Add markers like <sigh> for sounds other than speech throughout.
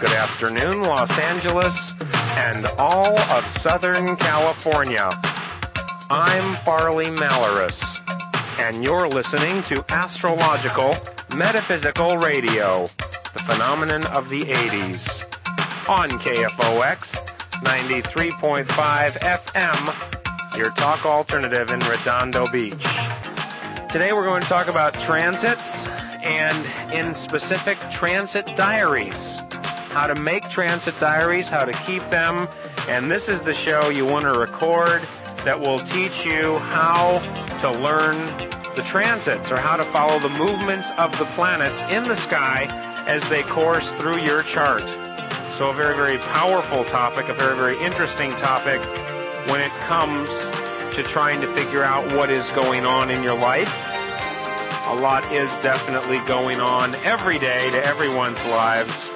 Good afternoon, Los Angeles, and all of Southern California. I'm Farley Malaris, and you're listening to Astrological Metaphysical Radio, the phenomenon of the 80s, on KFOX 93.5 FM, your talk alternative in Redondo Beach. Today we're going to talk about transits and in specific transit diaries. How to make transit diaries, how to keep them, and this is the show you want to record that will teach you how to learn the transits or how to follow the movements of the planets in the sky as they course through your chart. So a very, very powerful topic, a very, very interesting topic when it comes to trying to figure out what is going on in your life a lot is definitely going on every day to everyone's lives.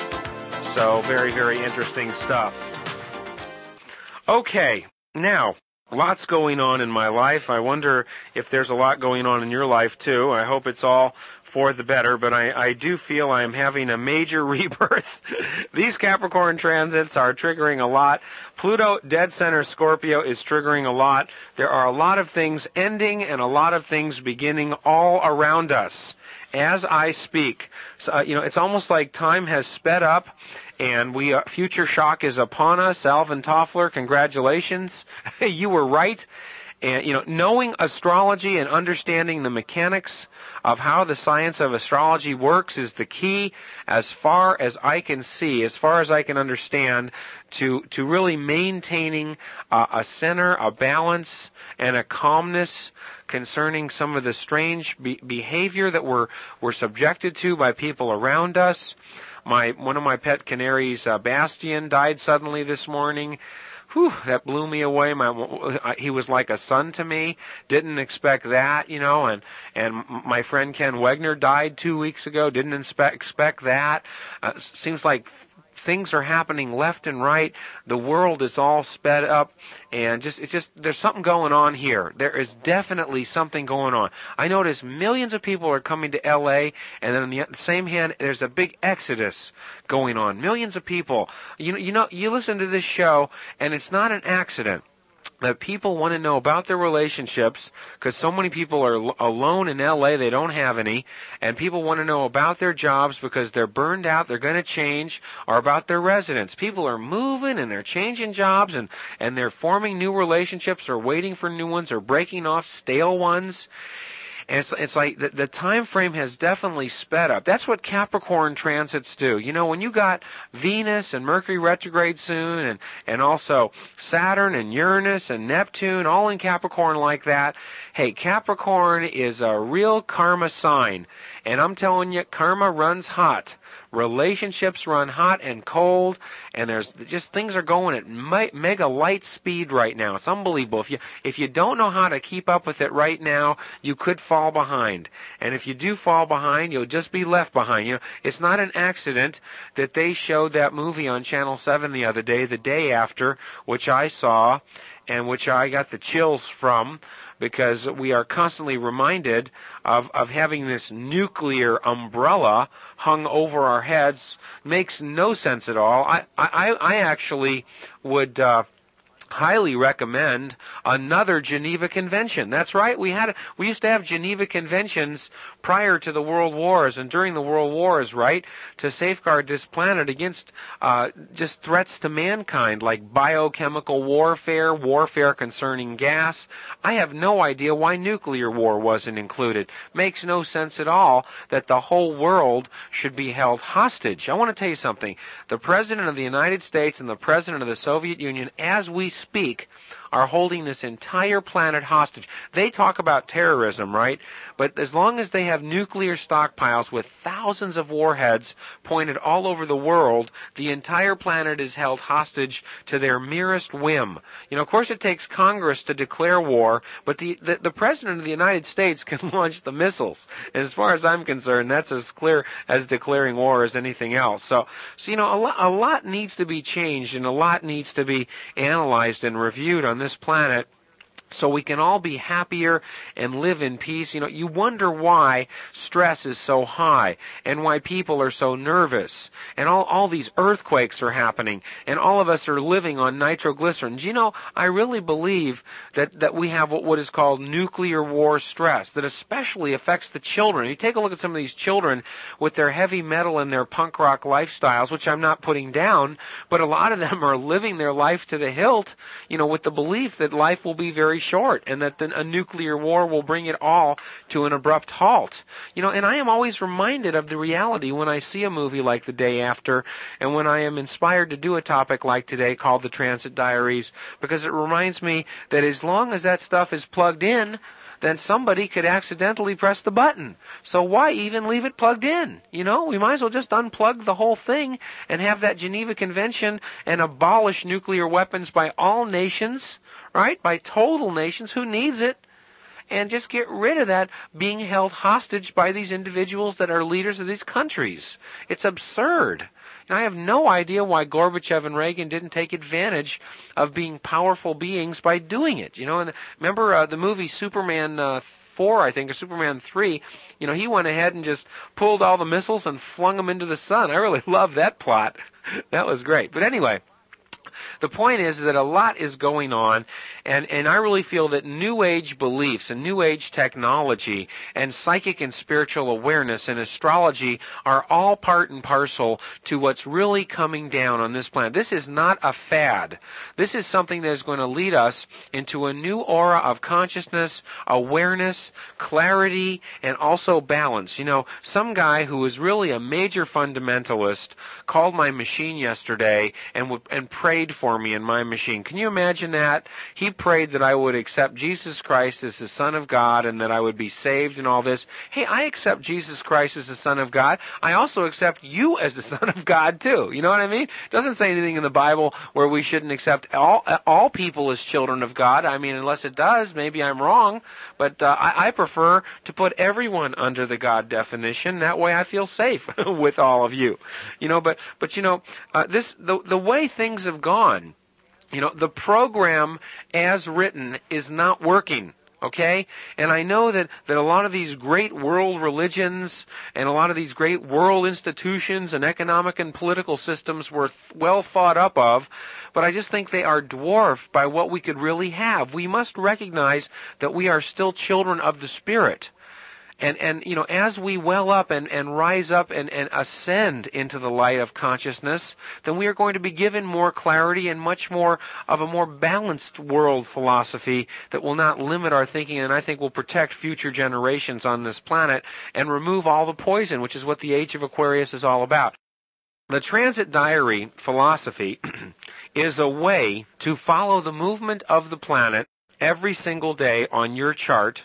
So very, very interesting stuff. Okay, now, lots going on in my life. I wonder if there's a lot going on in your life too. I hope it's all for the better, but I, I do feel I'm having a major <laughs> rebirth. These Capricorn transits are triggering a lot. Pluto, dead center Scorpio, is triggering a lot. There are a lot of things ending and a lot of things beginning all around us as I speak. So, uh, you know, it's almost like time has sped up and we uh, future shock is upon us. Alvin Toffler, congratulations. <laughs> you were right. And, you know, knowing astrology and understanding the mechanics of how the science of astrology works is the key as far as I can see, as far as I can understand, to, to really maintaining uh, a center, a balance, and a calmness concerning some of the strange be- behavior that we're, we're subjected to by people around us. My, one of my pet canaries, uh, Bastian, died suddenly this morning whew, that blew me away. My, he was like a son to me. Didn't expect that, you know, and, and my friend Ken Wegner died two weeks ago. Didn't expect, expect that. Uh, seems like things are happening left and right. The world is all sped up and just, it's just, there's something going on here. There is definitely something going on. I notice millions of people are coming to LA and then on the same hand, there's a big exodus going on. Millions of people. You know, you know, you listen to this show and it's not an accident that people want to know about their relationships because so many people are l- alone in LA, they don't have any, and people want to know about their jobs because they're burned out, they're going to change, or about their residence. People are moving and they're changing jobs and, and they're forming new relationships or waiting for new ones or breaking off stale ones. And it's, it's like the, the time frame has definitely sped up. That's what Capricorn transits do. You know, when you got Venus and Mercury retrograde soon and, and also Saturn and Uranus and Neptune all in Capricorn like that, hey, Capricorn is a real karma sign. And I'm telling you, karma runs hot. Relationships run hot and cold, and there's just things are going at mega light speed right now. It's unbelievable. If you if you don't know how to keep up with it right now, you could fall behind. And if you do fall behind, you'll just be left behind. You know, it's not an accident that they showed that movie on Channel 7 the other day, the day after, which I saw and which I got the chills from because we are constantly reminded of, of having this nuclear umbrella hung over our heads makes no sense at all. I, I, I actually would, uh, highly recommend another Geneva Convention. That's right. We had we used to have Geneva Conventions prior to the World Wars and during the World Wars, right, to safeguard this planet against uh, just threats to mankind like biochemical warfare, warfare concerning gas. I have no idea why nuclear war wasn't included. Makes no sense at all that the whole world should be held hostage. I want to tell you something. The President of the United States and the President of the Soviet Union, as we speak, are holding this entire planet hostage. They talk about terrorism, right? But as long as they have nuclear stockpiles with thousands of warheads pointed all over the world, the entire planet is held hostage to their merest whim. You know, of course it takes Congress to declare war, but the, the, the President of the United States <laughs> can launch the missiles. And as far as I'm concerned, that's as clear as declaring war as anything else. So, so you know, a lot, a lot needs to be changed and a lot needs to be analyzed and reviewed on this planet so we can all be happier and live in peace. You know, you wonder why stress is so high and why people are so nervous and all, all these earthquakes are happening and all of us are living on nitroglycerin. You know, I really believe that, that we have what, what is called nuclear war stress that especially affects the children. You take a look at some of these children with their heavy metal and their punk rock lifestyles, which I'm not putting down, but a lot of them are living their life to the hilt, you know, with the belief that life will be very short and that a nuclear war will bring it all to an abrupt halt. You know, and I am always reminded of the reality when I see a movie like The Day After and when I am inspired to do a topic like today called The Transit Diaries because it reminds me that as long as that stuff is plugged in, then somebody could accidentally press the button. So why even leave it plugged in? You know, we might as well just unplug the whole thing and have that Geneva Convention and abolish nuclear weapons by all nations right? By total nations. Who needs it? And just get rid of that being held hostage by these individuals that are leaders of these countries. It's absurd. And I have no idea why Gorbachev and Reagan didn't take advantage of being powerful beings by doing it. You know, and remember uh, the movie Superman uh, 4, I think, or Superman 3, you know, he went ahead and just pulled all the missiles and flung them into the sun. I really <laughs> love that plot. that was great. But anyway, the point is that a lot is going on, and, and I really feel that New Age beliefs and New Age technology and psychic and spiritual awareness and astrology are all part and parcel to what's really coming down on this planet. This is not a fad. This is something that is going to lead us into a new aura of consciousness, awareness, clarity, and also balance. You know, some guy who is really a major fundamentalist called my machine yesterday and, w- and for me in my machine. Can you imagine that? He prayed that I would accept Jesus Christ as the Son of God and that I would be saved and all this. Hey, I accept Jesus Christ as the Son of God. I also accept you as the <laughs> Son of God too. You know what I mean? It doesn't say anything in the Bible where we shouldn't accept all all people as children of God. I mean, unless it does, maybe I'm wrong. But uh, I, I prefer to put everyone under the God definition. That way, I feel safe <laughs> with all of you. You know, but but you know, uh, this the the way things have gone You know, the program as written is not working. Okay? And I know that, that a lot of these great world religions and a lot of these great world institutions and economic and political systems were th- well thought up of, but I just think they are dwarfed by what we could really have. We must recognize that we are still children of the Spirit. And, and, you know, as we well up and, and rise up and, and ascend into the light of consciousness, then we are going to be given more clarity and much more of a more balanced world philosophy that will not limit our thinking and I think will protect future generations on this planet and remove all the poison, which is what the age of Aquarius is all about. The transit diary philosophy <clears throat> is a way to follow the movement of the planet every single day on your chart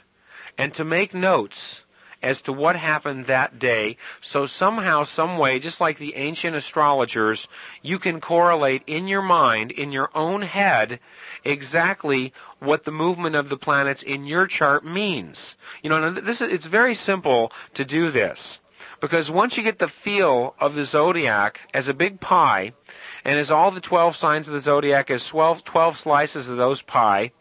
and to make notes as to what happened that day. So somehow, some way, just like the ancient astrologers, you can correlate in your mind, in your own head, exactly what the movement of the planets in your chart means. You know, this is, it's very simple to do this. Because once you get the feel of the zodiac as a big pie, and as all the 12 signs of the zodiac as 12, 12 slices of those pie,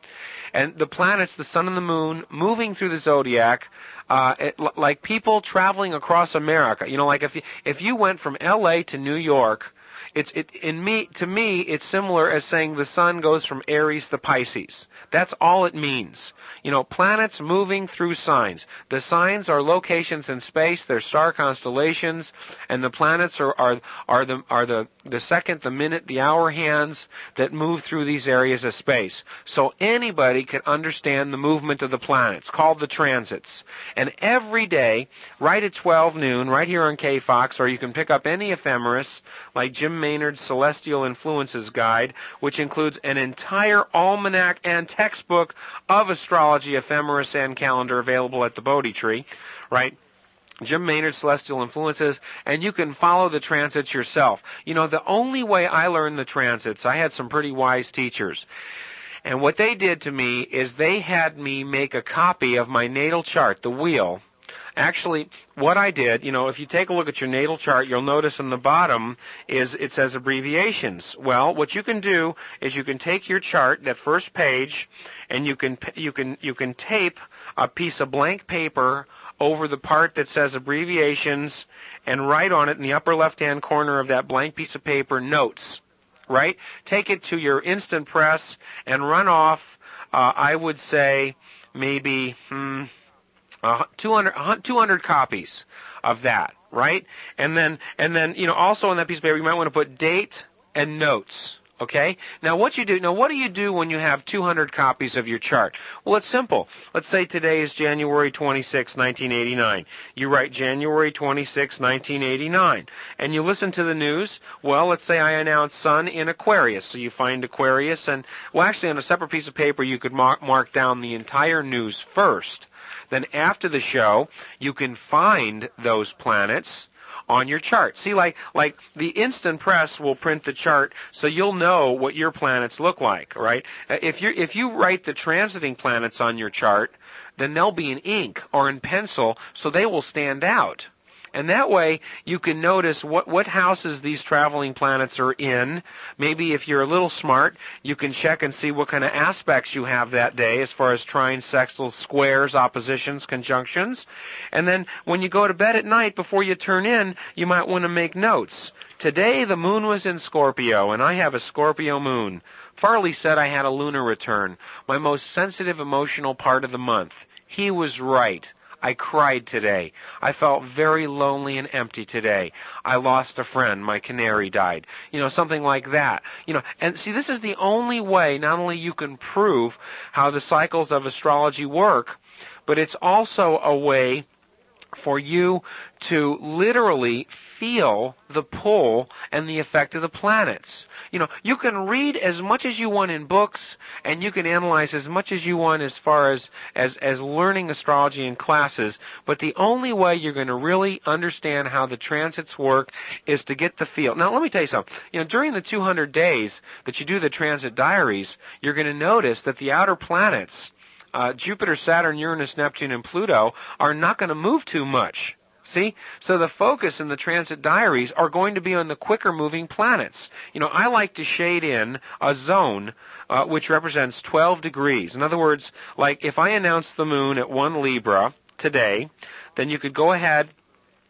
and the planets, the sun and the moon, moving through the zodiac, uh, it, like people traveling across America. You know, like if you, if you went from L.A. to New York, it's it in me to me it's similar as saying the sun goes from Aries to Pisces. That's all it means. You know, planets moving through signs. The signs are locations in space, they're star constellations, and the planets are are are the are the the second, the minute, the hour hands that move through these areas of space. So anybody can understand the movement of the planets, called the transits. And every day, right at 12 noon, right here on KFOX, or you can pick up any ephemeris, like Jim Maynard's Celestial Influences Guide, which includes an entire almanac and textbook of astrology, ephemeris, and calendar available at the Bodhi Tree, right? Jim Maynard, Celestial Influences, and you can follow the transits yourself. You know, the only way I learned the transits, I had some pretty wise teachers. And what they did to me is they had me make a copy of my natal chart, the wheel, Actually, what I did, you know, if you take a look at your natal chart, you'll notice on the bottom is it says abbreviations. Well, what you can do is you can take your chart, that first page, and you can you can you can tape a piece of blank paper over the part that says abbreviations and write on it in the upper left hand corner of that blank piece of paper notes. Right? Take it to your instant press and run off, uh, I would say, maybe hmm, uh, 200, 200 copies of that, right? And then, and then, you know, also on that piece of paper, you might want to put date and notes. Okay? Now what you do, now what do you do when you have 200 copies of your chart? Well, it's simple. Let's say today is January 26, 1989. You write January 26, 1989. And you listen to the news. Well, let's say I announce Sun in Aquarius. So you find Aquarius and, well actually on a separate piece of paper you could mark, mark down the entire news first. Then after the show, you can find those planets on your chart. See, like, like the instant press will print the chart so you'll know what your planets look like, right? Uh, if you if you write the transiting planets on your chart, then they'll be in ink or in pencil, so they will stand out. And that way you can notice what, what houses these traveling planets are in. Maybe if you're a little smart, you can check and see what kind of aspects you have that day as far as trines, sextiles, squares, oppositions, conjunctions. And then when you go to bed at night before you turn in, you might want to make notes. Today the moon was in Scorpio and I have a Scorpio moon. Farley said I had a lunar return, my most sensitive emotional part of the month. He was right. I cried today. I felt very lonely and empty today. I lost a friend. My canary died. You know, something like that. You know, and see, this is the only way not only you can prove how the cycles of astrology work, but it's also a way for you to literally feel the pull and the effect of the planets. You know, you can read as much as you want in books and you can analyze as much as you want as far as, as, as learning astrology in classes, but the only way you're going to really understand how the transits work is to get the feel. Now, let me tell you something. You know, during the 200 days that you do the transit diaries, you're going to notice that the outer planets, uh, Jupiter, Saturn, Uranus, Neptune, and Pluto are not going to move too much. See? So the focus in the transit diaries are going to be on the quicker moving planets. You know, I like to shade in a zone uh, which represents 12 degrees. In other words, like if I announce the moon at 1 Libra today, then you could go ahead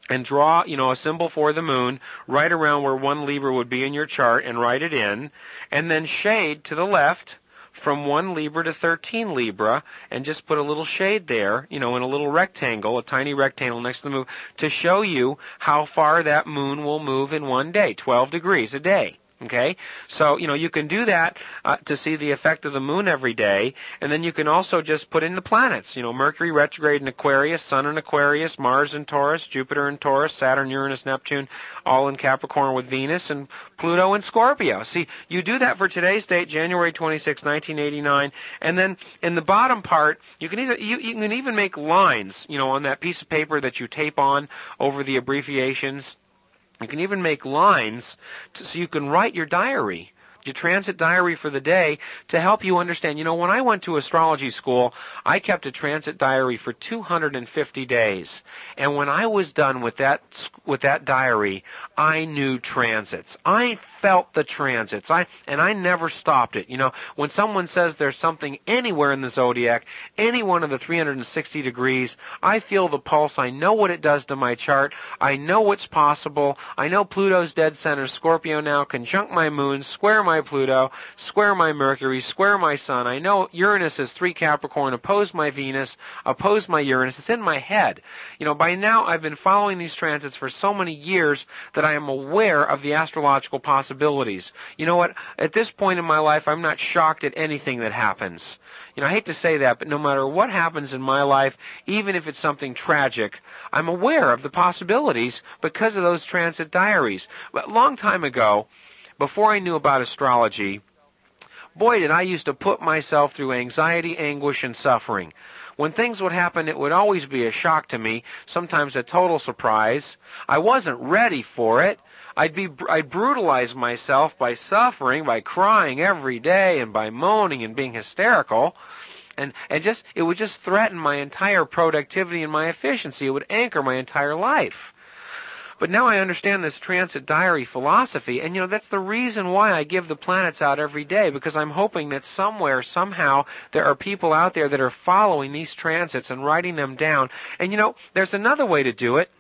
and draw, you know, a symbol for the moon right around where 1 Libra would be in your chart and write it in, and then shade to the left from 1 Libra to 13 Libra and just put a little shade there, you know, in a little rectangle, a tiny rectangle next to the moon, to show you how far that moon will move in one day, 12 degrees a day. Okay, so you know you can do that uh, to see the effect of the moon every day, and then you can also just put in the planets. You know, Mercury retrograde in Aquarius, Sun in Aquarius, Mars in Taurus, Jupiter in Taurus, Saturn, Uranus, Neptune, all in Capricorn with Venus, and Pluto in Scorpio. See, you do that for today's date, January 26, 1989, and then in the bottom part, you can either you, you can even make lines, you know, on that piece of paper that you tape on over the abbreviations you can even make lines to, so you can write your diary your transit diary for the day to help you understand. You know, when I went to astrology school, I kept a transit diary for 250 days. And when I was done with that, with that diary, I knew transits. I felt the transits. I, and I never stopped it. You know, when someone says there's something anywhere in the zodiac, any one of the 360 degrees, I feel the pulse. I know what it does to my chart. I know what's possible. I know Pluto's dead center Scorpio now, conjunct my moon, square my my Pluto, square my Mercury, square my Sun. I know Uranus is three Capricorn, oppose my Venus, oppose my Uranus. It's in my head. You know, by now I've been following these transits for so many years that I am aware of the astrological possibilities. You know what? At this point in my life, I'm not shocked at anything that happens. You know, I hate to say that, but no matter what happens in my life, even if it's something tragic, I'm aware of the possibilities because of those transit diaries. But a long time ago, before I knew about astrology, boy, did I used to put myself through anxiety, anguish, and suffering. When things would happen, it would always be a shock to me, sometimes a total surprise. I wasn't ready for it. I'd be, I'd brutalize myself by suffering, by crying every day, and by moaning and being hysterical. and and just it would just threaten my entire productivity and my efficiency. It would anchor my entire life. But now I understand this transit diary philosophy, and you know, that's the reason why I give the planets out every day, because I'm hoping that somewhere, somehow, there are people out there that are following these transits and writing them down. And you know, there's another way to do it.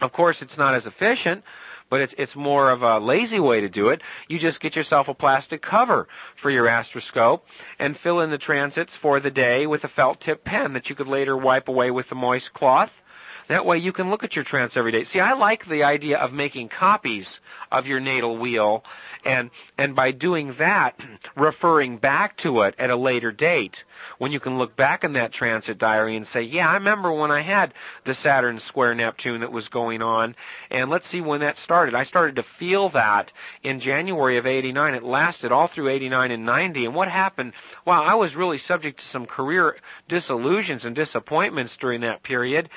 Of course, it's not as efficient, but it's it's more of a lazy way to do it. You just get yourself a plastic cover for your astroscope and fill in the transits for the day with a felt tip pen that you could later wipe away with a moist cloth. That way you can look at your trance every day. See, I like the idea of making copies of your natal wheel and, and by doing that, <clears throat> referring back to it at a later date, when you can look back in that transit diary and say, yeah, I remember when I had the Saturn square Neptune that was going on, and let's see when that started. I started to feel that in January of 89. It lasted all through 89 and 90, and what happened? Well, I was really subject to some career disillusions and disappointments during that period,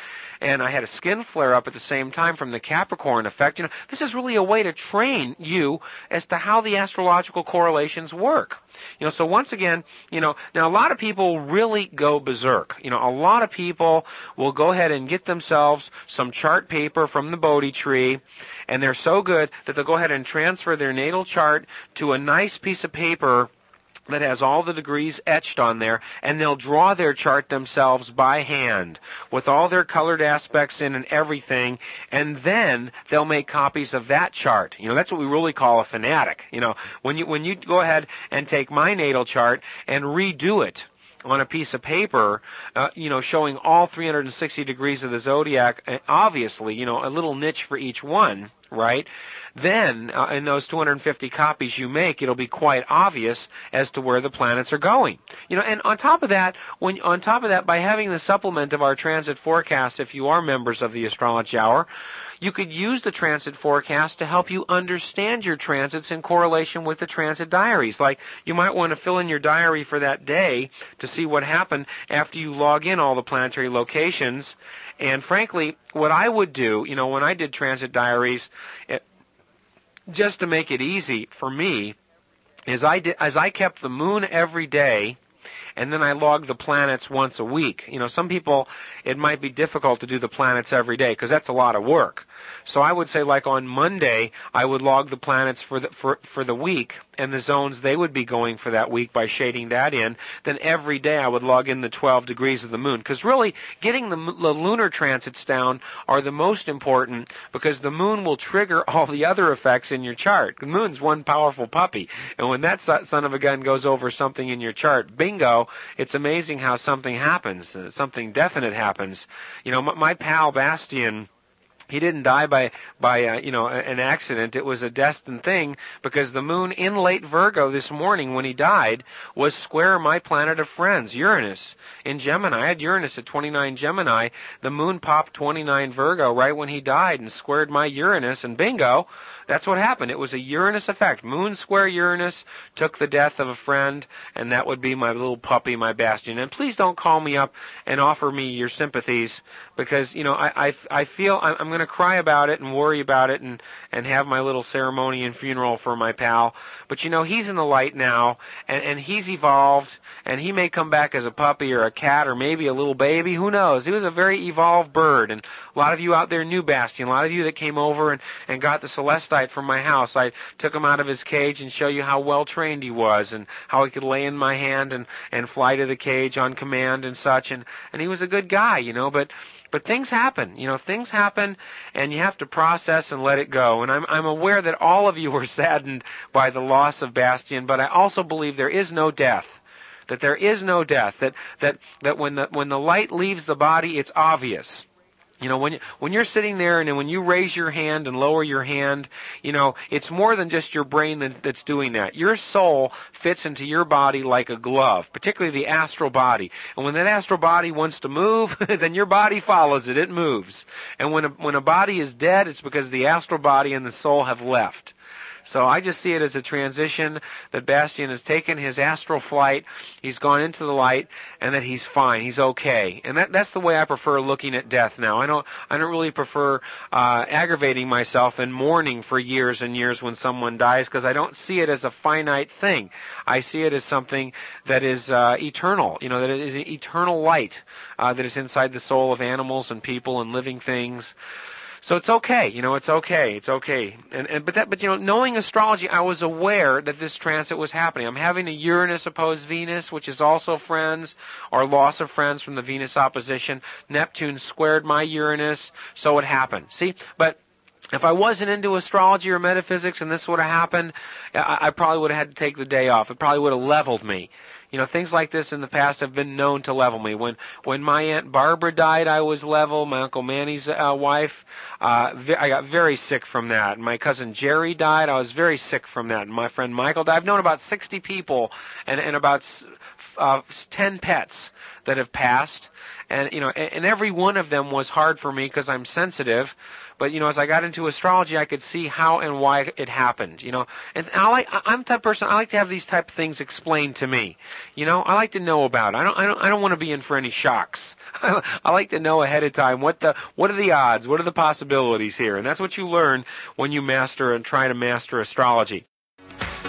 and I had a skin flare up at the same time from the Capricorn effect. You know, this is really a way to train you as to how the astrological correlations work. You know, so once again, you know, now a lot of people really go berserk. You know, a lot of people will go ahead and get themselves some chart paper from the Bodhi tree, and they're so good that they'll go ahead and transfer their natal chart to a nice piece of paper that has all the degrees etched on there, and they'll draw their chart themselves by hand with all their colored aspects in and everything, and then they'll make copies of that chart. You know, that's what we really call a fanatic. You know, when you when you go ahead and take my natal chart and redo it on a piece of paper, uh, you know, showing all 360 degrees of the zodiac, obviously, you know, a little niche for each one, right? then uh, in those 250 copies you make, it'll be quite obvious as to where the planets are going. You know, and on top of that, when on top of that, by having the supplement of our transit forecast, if you are members of the Astrology Hour, you could use the transit forecast to help you understand your transits in correlation with the transit diaries. Like, you might want to fill in your diary for that day to see what happened after you log in all the planetary locations. And frankly, what I would do, you know, when I did transit diaries, it, just to make it easy for me, is I did, as I kept the moon every day, and then I logged the planets once a week. You know, some people, it might be difficult to do the planets every day because that's a lot of work. So I would say like on Monday, I would log the planets for the, for, for the week and the zones they would be going for that week by shading that in. Then every day I would log in the 12 degrees of the moon. Cause really, getting the, the lunar transits down are the most important because the moon will trigger <laughs> all the other effects in your chart. The moon's one powerful puppy. And when that son of a gun goes over something in your chart, bingo, it's amazing how something happens. Uh, something definite happens. You know, my, my pal Bastian, he didn't die by by uh, you know an accident it was a destined thing because the moon in late virgo this morning when he died was square my planet of friends uranus in gemini i had uranus at 29 gemini the moon popped 29 virgo right when he died and squared my uranus and bingo that's what happened. It was a Uranus effect. Moon square Uranus took the death of a friend, and that would be my little puppy, my Bastian. And please don't call me up and offer me your sympathies because, you know, I, I, I feel I'm, I'm going to cry about it and worry about it and, and have my little ceremony and funeral for my pal. But, you know, he's in the light now, and, and he's evolved, and he may come back as a puppy or a cat or maybe a little baby. Who knows? He was a very evolved bird, and a lot of you out there knew Bastian. A lot of you that came over and, and got the Celeste from my house. I took him out of his cage and show you how well trained he was and how he could lay in my hand and, and fly to the cage on command and such. And, and he was a good guy, you know, but, but things happen, you know, things happen and you have to process and let it go. And I'm, I'm aware that all of you were <laughs> saddened by the loss of Bastian, but I also believe there is no death. That there is no death. That that that when the when the light leaves the body it's obvious you know, when you, when you're sitting there and when you raise your hand and lower your hand, you know, it's more than just your brain that, that's doing that. Your soul fits into your body like a glove, particularly the astral body. And when that astral body wants to move, <laughs> then your body follows it. It moves. And when a, when a body is dead, it's because the astral body and the soul have left. So I just see it as a transition that Bastian has taken his astral flight, he's gone into the light, and that he's fine, he's okay. And that, that's the way I prefer looking at death now. I don't, I don't really prefer, uh, aggravating myself and mourning for years and years when someone dies because I don't see it as a finite thing. I see it as something that is, uh, eternal, you know, that it is an eternal light, uh, that is inside the soul of animals and people and living things. So it's okay, you know, it's okay, it's okay. And, and but that, but you know, knowing astrology, I was aware that this transit was happening. I'm having a Uranus opposed Venus, which is also friends, or loss of friends from the Venus opposition. Neptune squared my Uranus, so it happened. See, but if I wasn't into astrology or metaphysics and this would have happened, I, I probably would have had to take the day off. It probably would have leveled me. You know, things like this in the past have been known to level me. When when my aunt Barbara died, I was level. My uncle Manny's uh, wife, uh, I got very sick from that. My cousin Jerry died. I was very sick from that. My friend Michael died. I've known about 60 people and and about uh, 10 pets that have passed. And you know, and, every one of them was hard for me because I'm sensitive. But you know, as I got into astrology, I could see how and why it happened. You know, and I like I'm the type person I like to have these type of things explained to me. You know, I like to know about. It. I don't I don't I don't want to be in for any shocks. <laughs> I like to know ahead of time what the what are the odds, what are the possibilities here, and that's what you learn when you master and try to master astrology.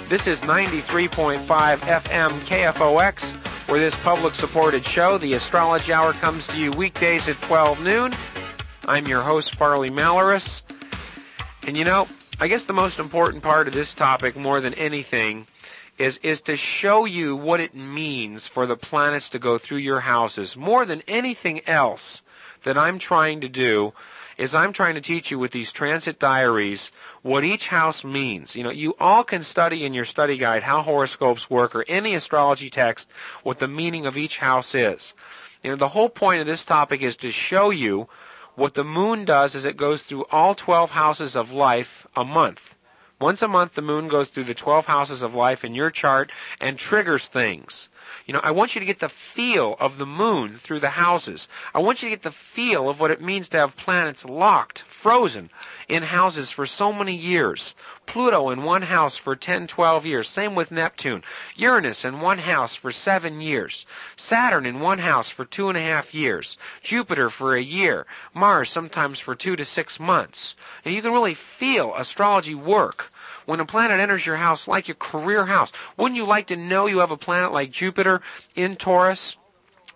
This is 93.5 FM KFOX, where this public supported show, the Astrology Hour, comes to you weekdays at 12 noon. I'm your host, Farley Malaris. And you know, I guess the most important part of this topic, more than anything, is, is to show you what it means for the planets to go through your houses. More than anything else that I'm trying to do is I'm trying to teach you with these transit diaries what each house means. You know, you all can study in your study guide how horoscopes work or any astrology text what the meaning of each house is. You know, the whole point of this topic is to show you what the moon does is it goes through all 12 houses of life a month. Once a month, the moon goes through the 12 houses of life in your chart and triggers things. You know, I want you to get the feel of the moon through the houses. I want you to get the feel of what it means to have planets locked, frozen in houses for so many years. Pluto in one house for 10, 12 years. Same with Neptune. Uranus in one house for seven years. Saturn in one house for two and a half years. Jupiter for a year. Mars sometimes for two to six months. And you can really feel astrology work when a planet enters your house like your career house. Wouldn't you like to know you have a planet like Jupiter in Taurus?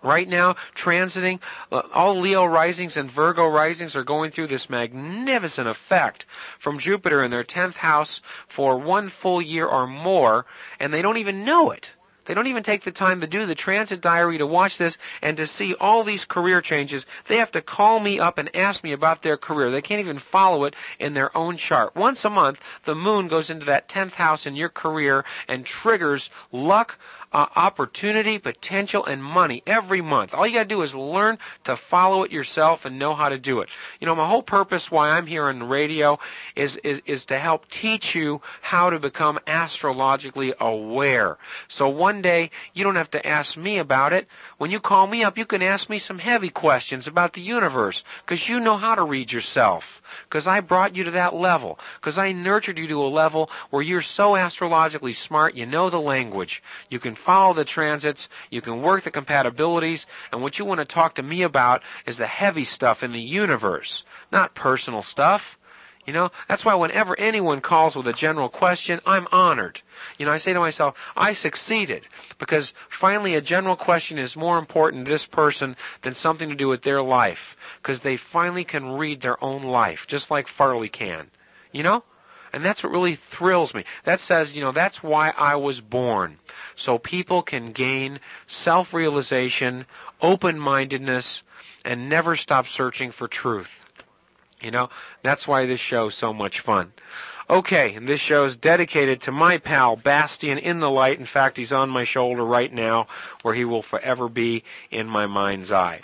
right now transiting. Uh, all Leo risings and Virgo risings are going through this magnificent effect from Jupiter in their 10th house for one full year or more, and they don't even know it. They don't even take the time to do the transit diary to watch this and to see all these career changes. They have to call me up and ask me about their career. They can't even follow it in their own chart. Once a month, the moon goes into that 10th house in your career and triggers luck, uh, opportunity, potential, and money every month. All you gotta do is learn to follow it yourself and know how to do it. You know, my whole purpose why I'm here on the radio is, is, is to help teach you how to become astrologically aware. So one day, you don't have to ask me about it. When you call me up, you can ask me some heavy questions about the universe, because you know how to read yourself. Because I brought you to that level. Because I nurtured you to a level where you're so astrologically smart, you know the language. You can follow the transits, you can work the compatibilities, and what you want to talk to me about is the heavy stuff in the universe, not personal stuff. You know, that's why whenever anyone calls with a general question, I'm honored. You know, I say to myself, I succeeded because finally a general question is more important to this person than something to do with their life because they finally can read their own life just like Farley can. You know? And that's what really thrills me. That says, you know, that's why I was born. So people can gain self-realization, open-mindedness, and never stop searching for truth. You know, that's why this show's so much fun. Okay, and this show is dedicated to my pal Bastian in the light. In fact, he's on my shoulder right now, where he will forever be in my mind's eye.